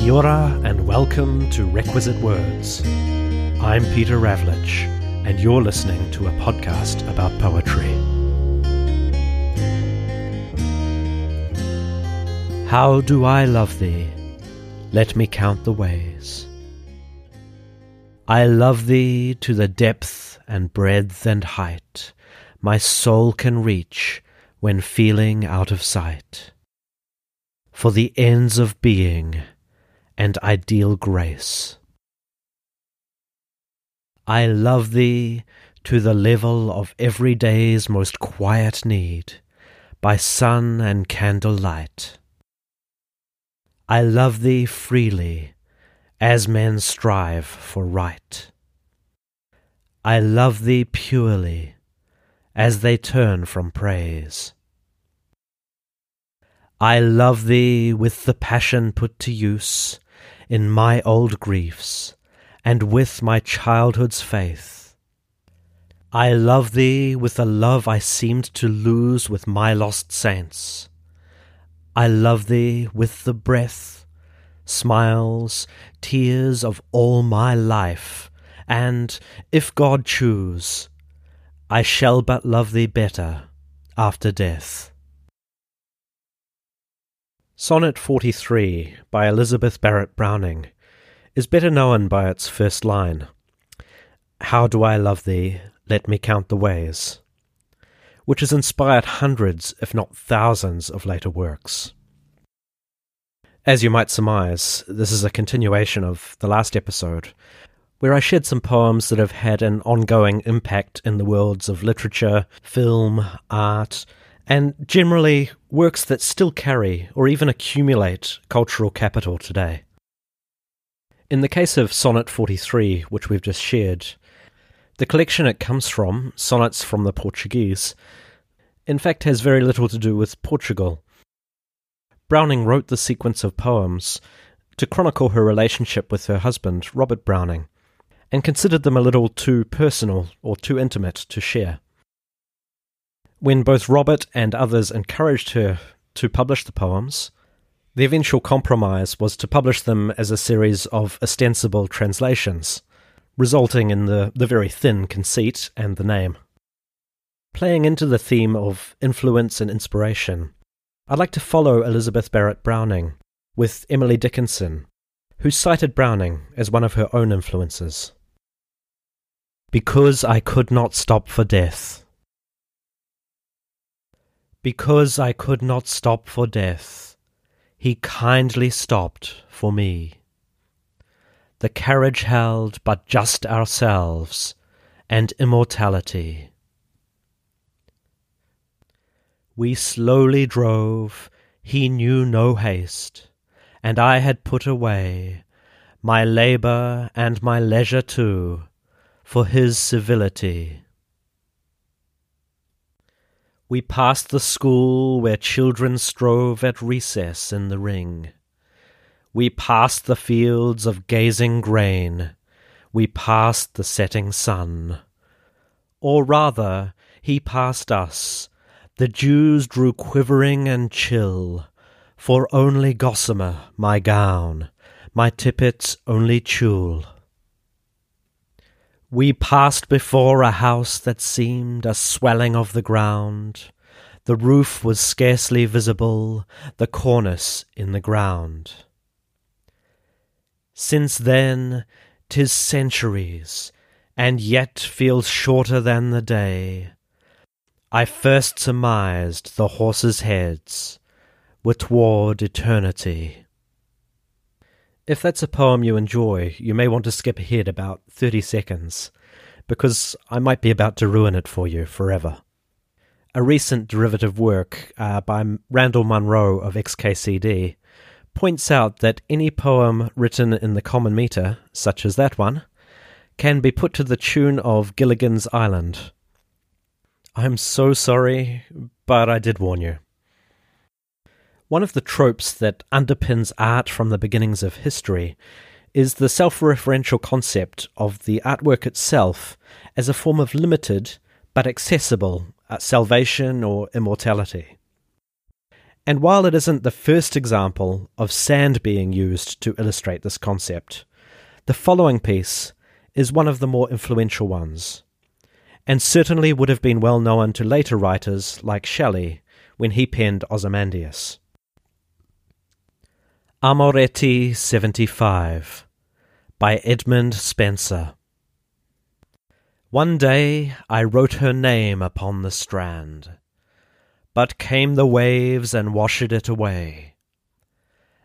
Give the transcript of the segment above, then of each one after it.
Kia and welcome to Requisite Words. I'm Peter Ravlich, and you're listening to a podcast about poetry. How do I love thee? Let me count the ways. I love thee to the depth and breadth and height my soul can reach when feeling out of sight. For the ends of being and ideal grace. I love thee to the level of every day's most quiet need, by sun and candle light. I love thee freely, as men strive for right. I love thee purely, as they turn from praise. I love thee with the passion put to use in my old griefs, and with my childhood's faith. I love thee with the love I seemed to lose with my lost saints. I love thee with the breath, smiles, tears of all my life, and, if God choose, I shall but love thee better after death. Sonnet 43 by Elizabeth Barrett Browning is better known by its first line How do I love thee? Let me count the ways, which has inspired hundreds, if not thousands, of later works. As you might surmise, this is a continuation of the last episode, where I shared some poems that have had an ongoing impact in the worlds of literature, film, art, and generally works that still carry or even accumulate cultural capital today. In the case of Sonnet 43, which we've just shared, the collection it comes from, Sonnets from the Portuguese, in fact has very little to do with Portugal. Browning wrote the sequence of poems to chronicle her relationship with her husband, Robert Browning, and considered them a little too personal or too intimate to share. When both Robert and others encouraged her to publish the poems, the eventual compromise was to publish them as a series of ostensible translations, resulting in the, the very thin conceit and the name. Playing into the theme of influence and inspiration, I'd like to follow Elizabeth Barrett Browning with Emily Dickinson, who cited Browning as one of her own influences. Because I could not stop for death. Because I could not stop for death, he kindly stopped for me. The carriage held but just ourselves and immortality. We slowly drove, he knew no haste, and I had put away my labour and my leisure too, for his civility. We passed the school where children strove at recess in the ring. We passed the fields of gazing grain. We passed the setting sun. Or rather, he passed us. The dews drew quivering and chill. For only gossamer my gown, my tippet only tulle. We passed before a house that seemed a swelling of the ground. The roof was scarcely visible, the cornice in the ground. Since then, 'tis centuries, and yet feels shorter than the day. I first surmised the horses' heads were toward eternity. If that's a poem you enjoy, you may want to skip ahead about 30 seconds, because I might be about to ruin it for you forever. A recent derivative work uh, by Randall Munroe of XKCD points out that any poem written in the common meter, such as that one, can be put to the tune of Gilligan's Island. I'm so sorry, but I did warn you. One of the tropes that underpins art from the beginnings of history is the self referential concept of the artwork itself as a form of limited but accessible uh, salvation or immortality. And while it isn't the first example of sand being used to illustrate this concept, the following piece is one of the more influential ones, and certainly would have been well known to later writers like Shelley when he penned Ozymandias. Amoretti 75 by Edmund Spenser. One day I wrote her name upon the strand, but came the waves and washed it away.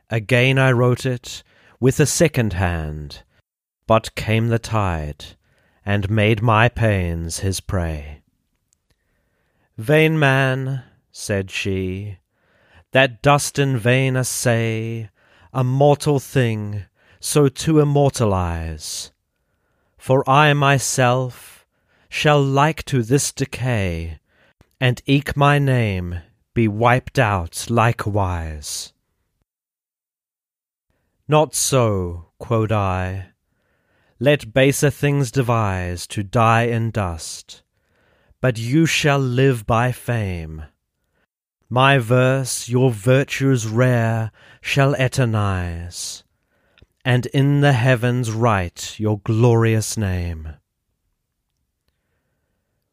Again I wrote it with a second hand, but came the tide and made my pains his prey. Vain man, said she, that dost in vain assay a mortal thing so to immortalize. For I myself shall like to this decay, and eke my name be wiped out likewise. Not so, quod I. Let baser things devise to die in dust, but you shall live by fame. My verse your virtues rare shall eternize and in the heavens write your glorious name.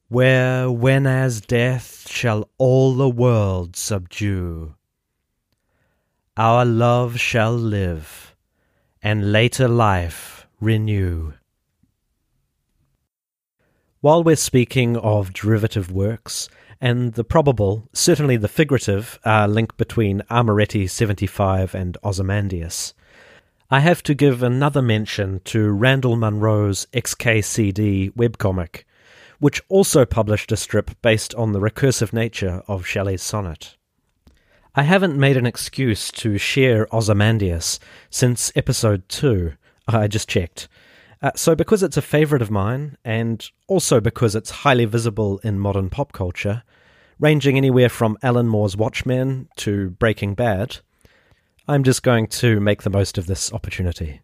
Where, when as death shall all the world subdue, our love shall live, and later life renew. While we're speaking of derivative works, and the probable, certainly the figurative, uh, link between Amoretti 75 and Ozymandias, I have to give another mention to Randall Munroe's XKCD webcomic, which also published a strip based on the recursive nature of Shelley's sonnet. I haven't made an excuse to share Ozymandias since episode 2, I just checked. Uh, so, because it's a favourite of mine, and also because it's highly visible in modern pop culture, ranging anywhere from Alan Moore's Watchmen to Breaking Bad, I'm just going to make the most of this opportunity.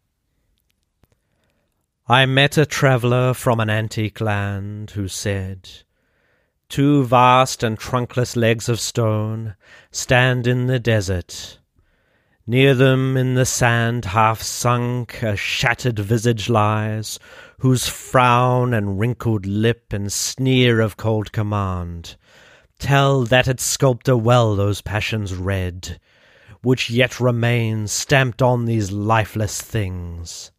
I met a traveller from an antique land who said, Two vast and trunkless legs of stone stand in the desert. Near them in the sand half sunk a shattered visage lies, whose frown and wrinkled lip and sneer of cold command tell that its sculptor well those passions read which yet remain stamped on these lifeless things,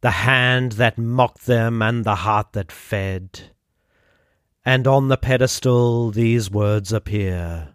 the hand that mocked them and the heart that fed. And on the pedestal these words appear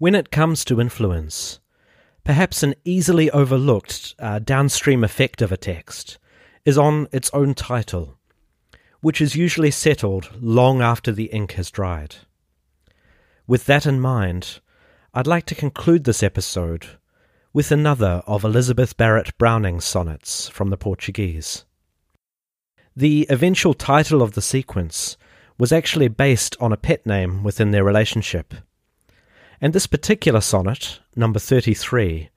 When it comes to influence, perhaps an easily overlooked uh, downstream effect of a text is on its own title, which is usually settled long after the ink has dried. With that in mind, I'd like to conclude this episode with another of Elizabeth Barrett Browning's sonnets from the Portuguese. The eventual title of the sequence was actually based on a pet name within their relationship. And this particular sonnet, number 33,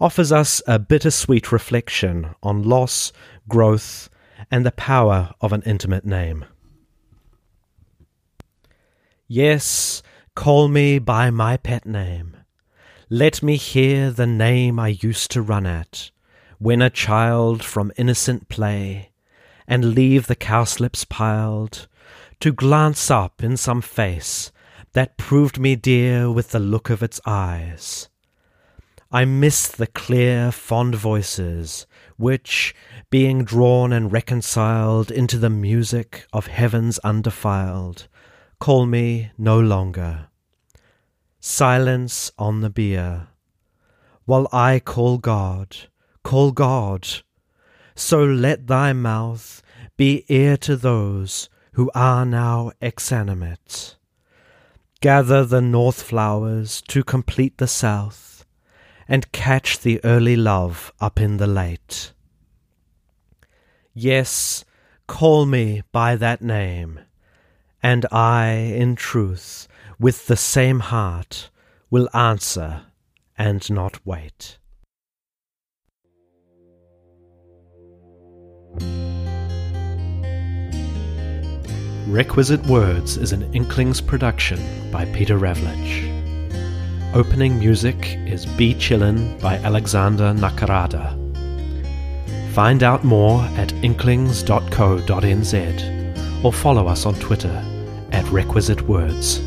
offers us a bittersweet reflection on loss, growth, and the power of an intimate name. Yes, Call me by my pet name. Let me hear the name I used to run at when a child from innocent play, and leave the cowslips piled to glance up in some face that proved me dear with the look of its eyes. I miss the clear, fond voices which, being drawn and reconciled into the music of heavens undefiled, Call me no longer. Silence on the bier, while I call God, call God. So let thy mouth be ear to those who are now exanimate, Gather the north flowers to complete the south, and catch the early love up in the late. Yes, call me by that name, and I, in truth, with the same heart, will answer and not wait. Requisite Words is an Inklings production by Peter Ravlich. Opening music is Be Chillin' by Alexander Nakarada. Find out more at inklings.co.nz or follow us on Twitter at Requisite Words.